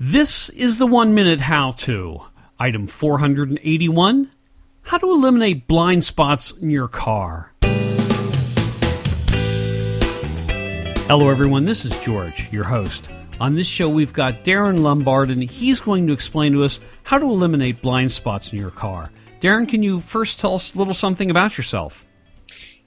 This is the one minute how to. Item 481 How to eliminate blind spots in your car. Hello, everyone. This is George, your host. On this show, we've got Dairenn Lombard, and he's going to explain to us how to eliminate blind spots in your car. Dairenn, can you first tell us a little something about yourself?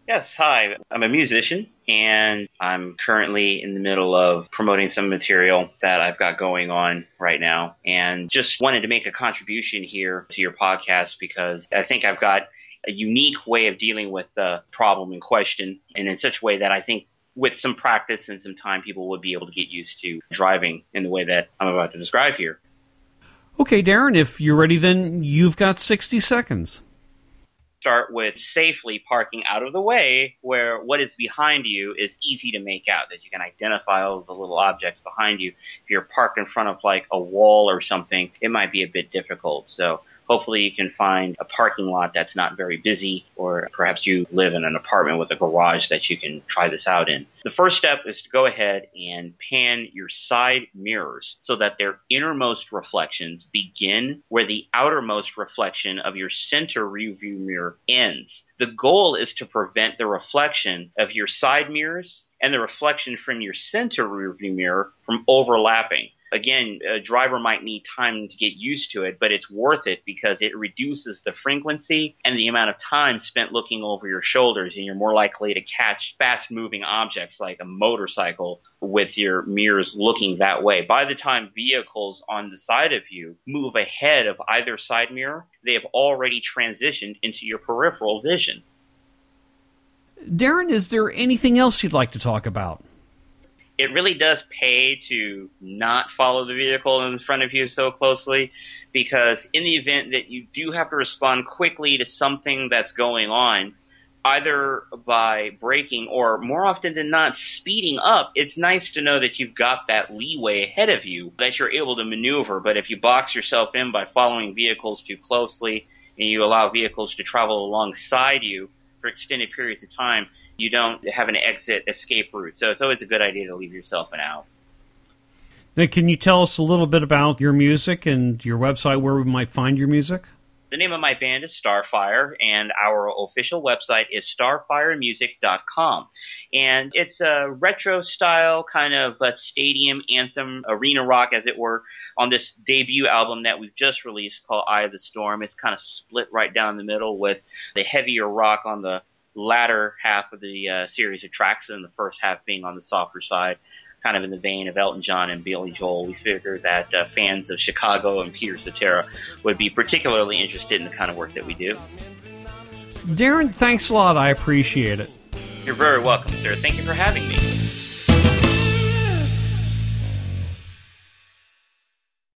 Yes, hi. I'm a musician and I'm currently in the middle of promoting some material that I've got going on right now and just wanted to make a contribution here to your podcast because I think I've got a unique way of dealing with the problem in question and in such a way that I think with some practice and some time people would be able to get used to driving in the way that I'm about to describe here. Okay, Dairenn, if you're ready, then you've got 60 seconds start with safely parking out of the way where what is behind you is easy to make out, that you can identify all the little objects behind you. If you're parked in front of like a wall or something, it might be a bit difficult. So hopefully you can find a parking lot that's not very busy, or perhaps you live in an apartment with a garage that you can try this out in. The first step is to go ahead and pan your side mirrors so that their innermost reflections begin where the outermost reflection of your center rearview mirror ends. The goal is to prevent the reflection of your side mirrors and the reflection from your center rearview mirror from overlapping again, a driver might need time to get used to it, but it's worth it because it reduces the frequency and the amount of time spent looking over your shoulders, and you're more likely to catch fast moving objects like a motorcycle with your mirrors looking that way. By the time vehicles on the side of you move ahead of either side mirror, they have already transitioned into your peripheral vision. Dairenn, is there anything else you'd like to talk about? It really does pay to not follow the vehicle in front of you so closely because in the event that you do have to respond quickly to something that's going on, either by braking or more often than not speeding up, it's nice to know that you've got that leeway ahead of you that you're able to maneuver. But if you box yourself in by following vehicles too closely and you allow vehicles to travel alongside you for extended periods of time, you don't have an exit escape route. So it's always a good idea to leave yourself an out. Now, can you tell us a little bit about your music and your website where we might find your music? The name of my band is Starfire, and our official website is starfiremusic.com. And it's a retro style kind of stadium anthem, arena rock, as it were, on this debut album that we've just released called Eye of the Storm. It's kind of split right down the middle with the heavier rock on the latter half of the uh, series of tracks, and the first half being on the softer side, kind of in the vein of Elton John and Billy Joel. We figured that uh, fans of Chicago and Peter Cetera would be particularly interested in the kind of work that we do. Dairenn, thanks a lot. I appreciate it. You're very welcome, sir. Thank you for having me.